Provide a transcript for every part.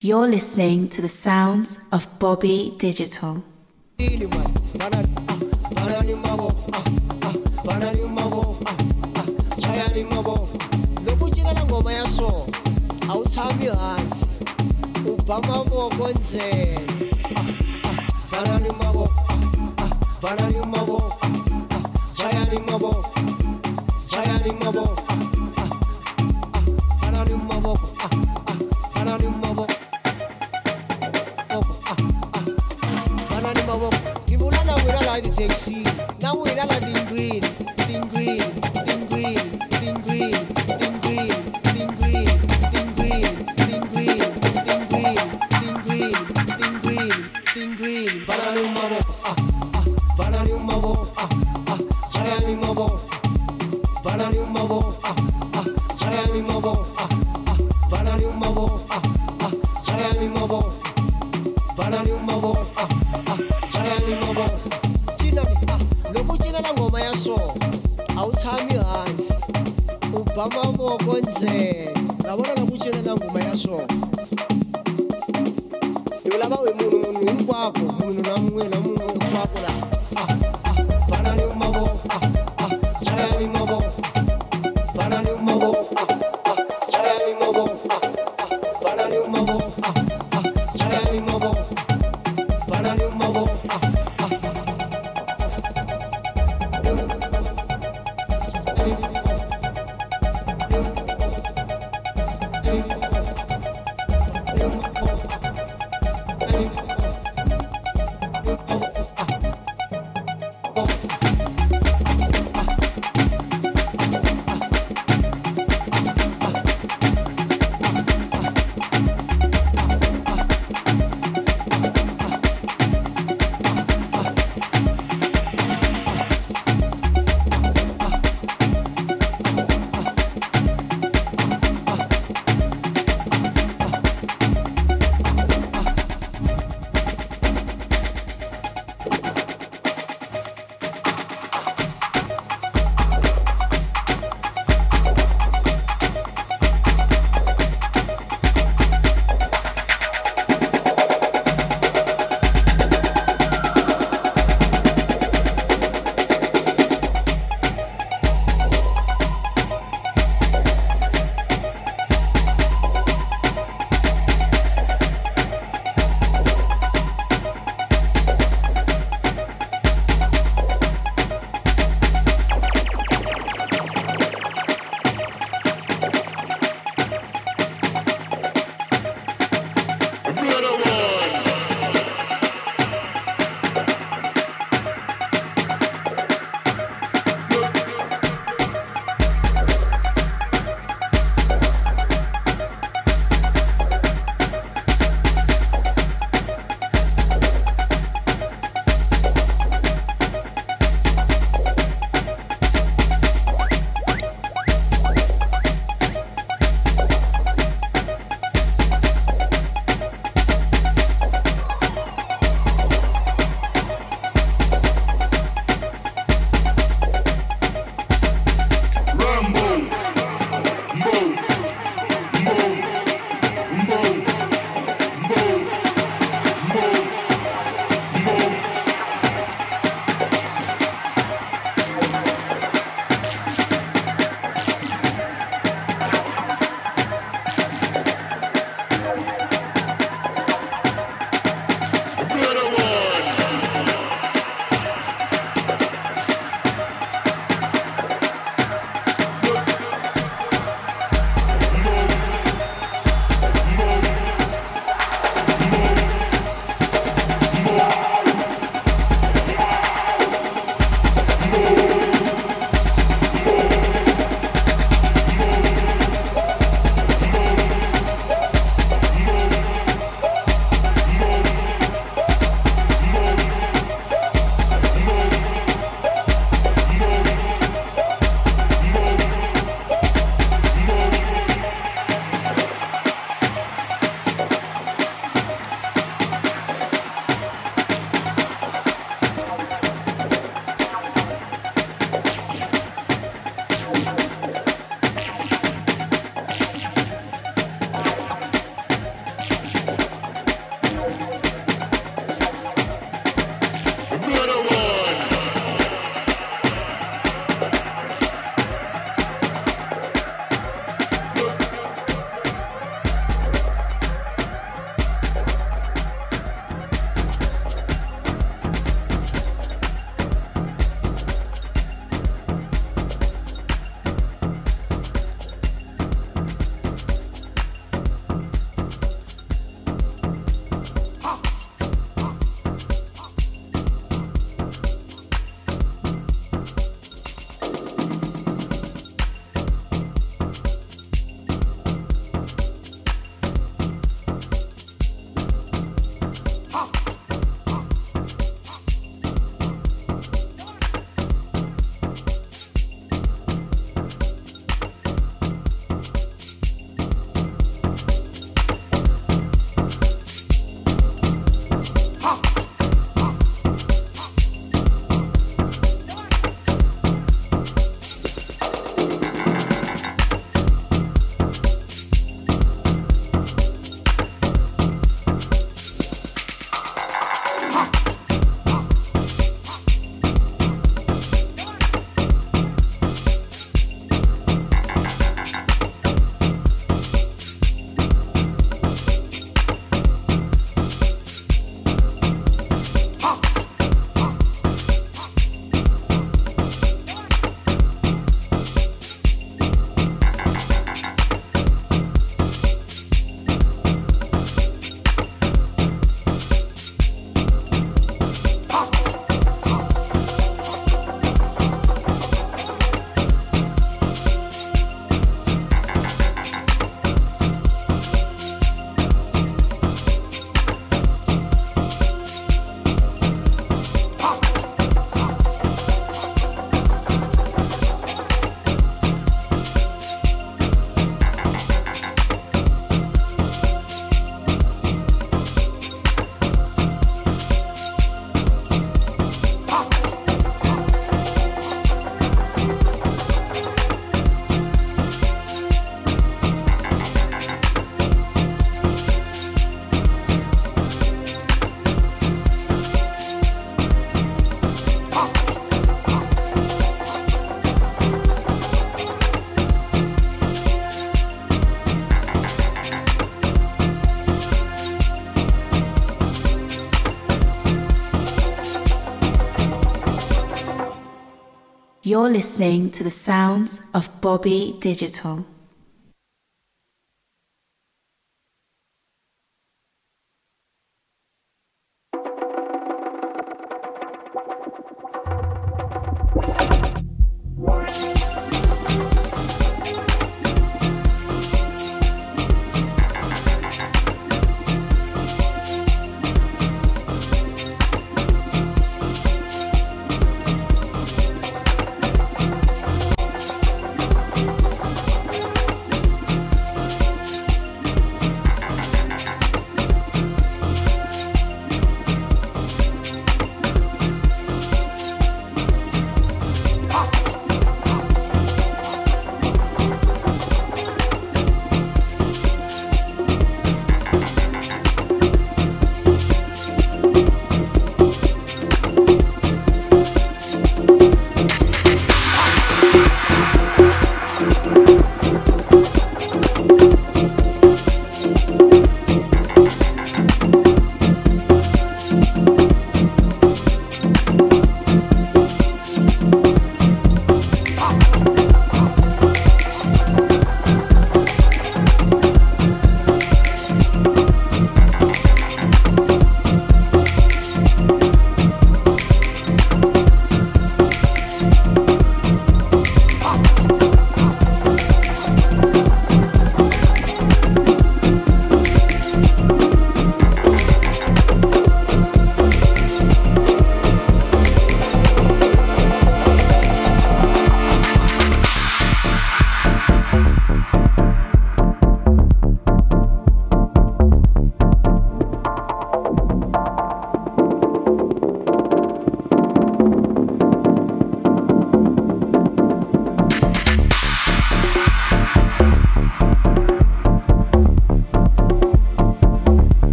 You're listening to the sounds of Bobby Digital. You're listening to the sounds of Bobby Digital.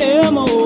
Nemoko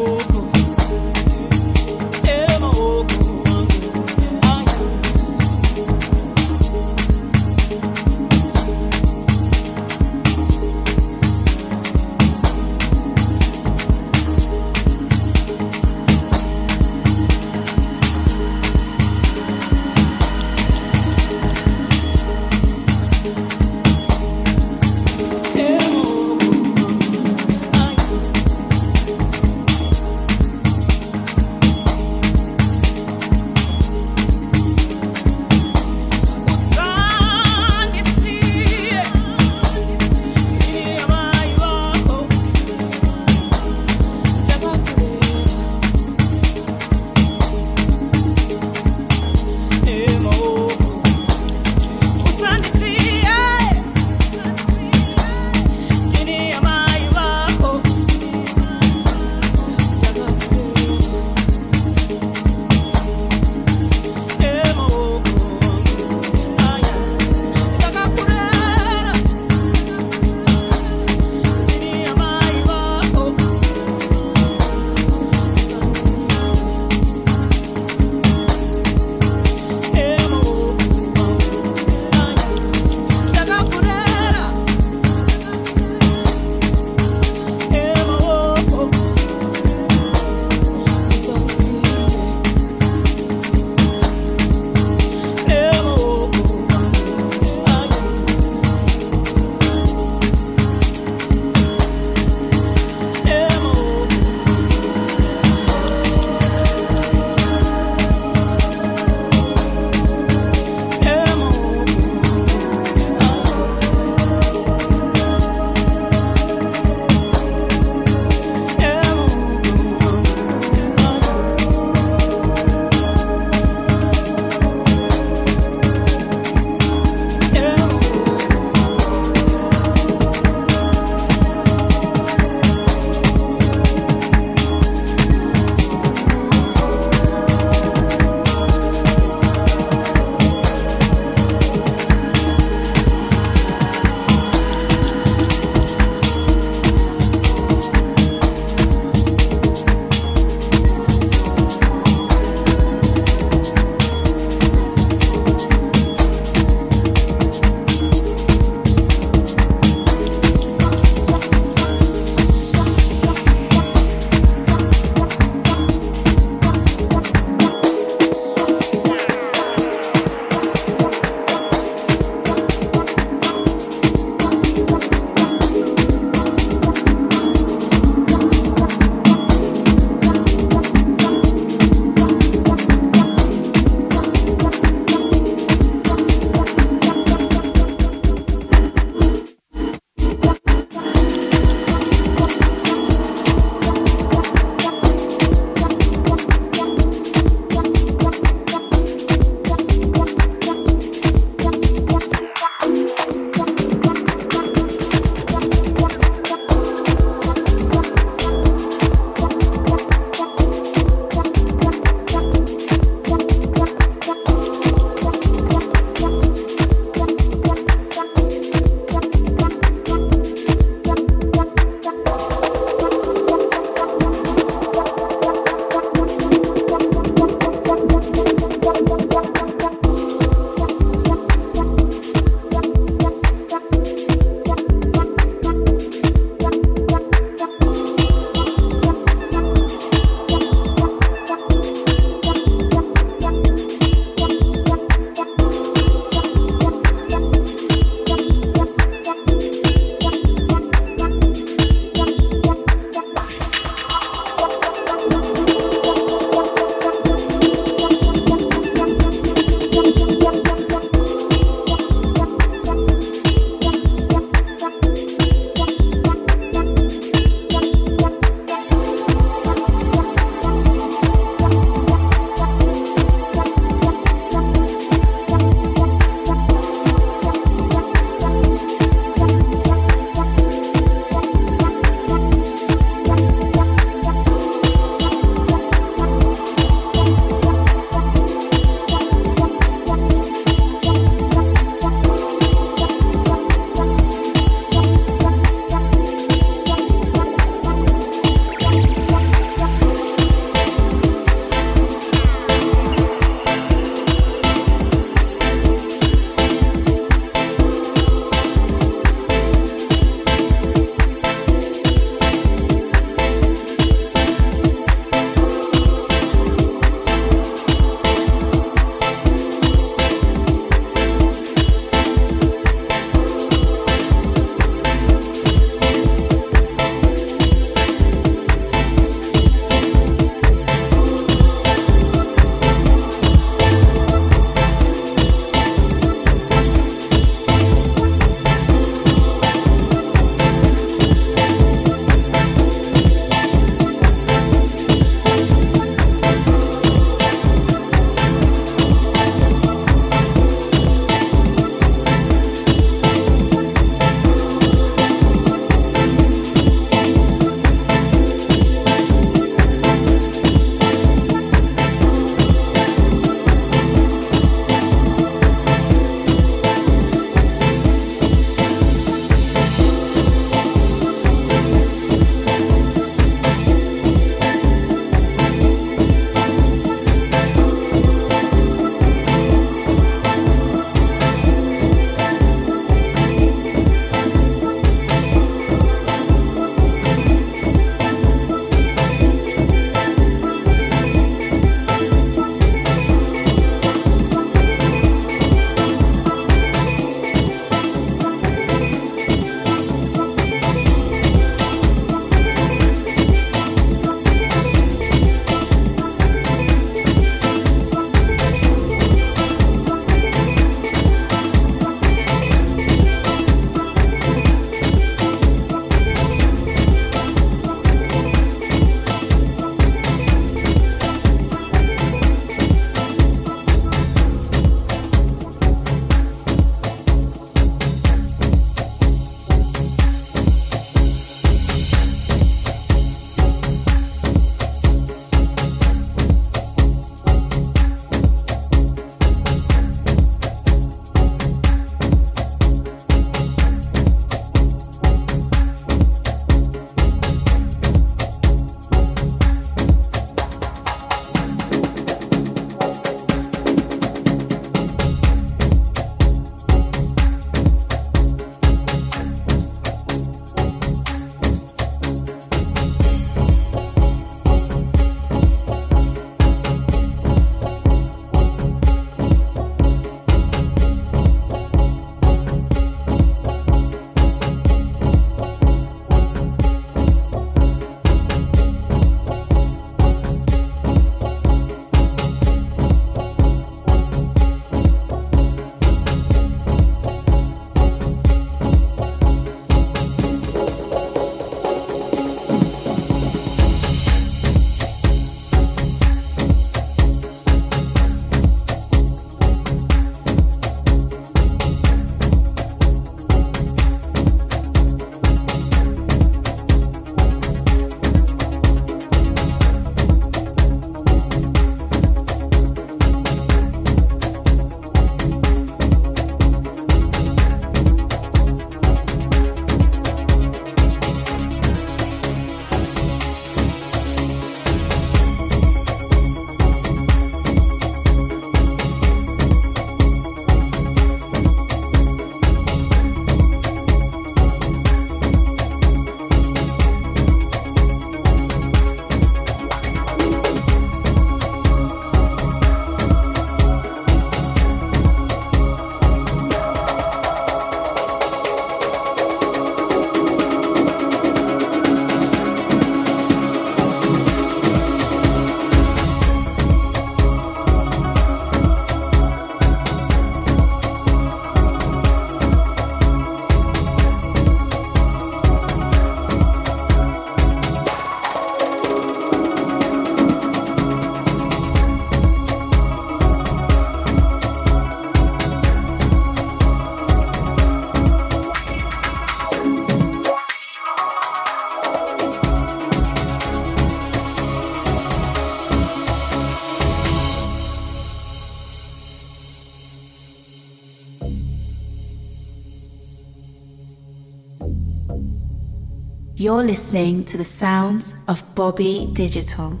You're listening to the sounds of Bobby Digital.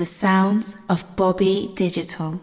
The sounds of Bobby Digital.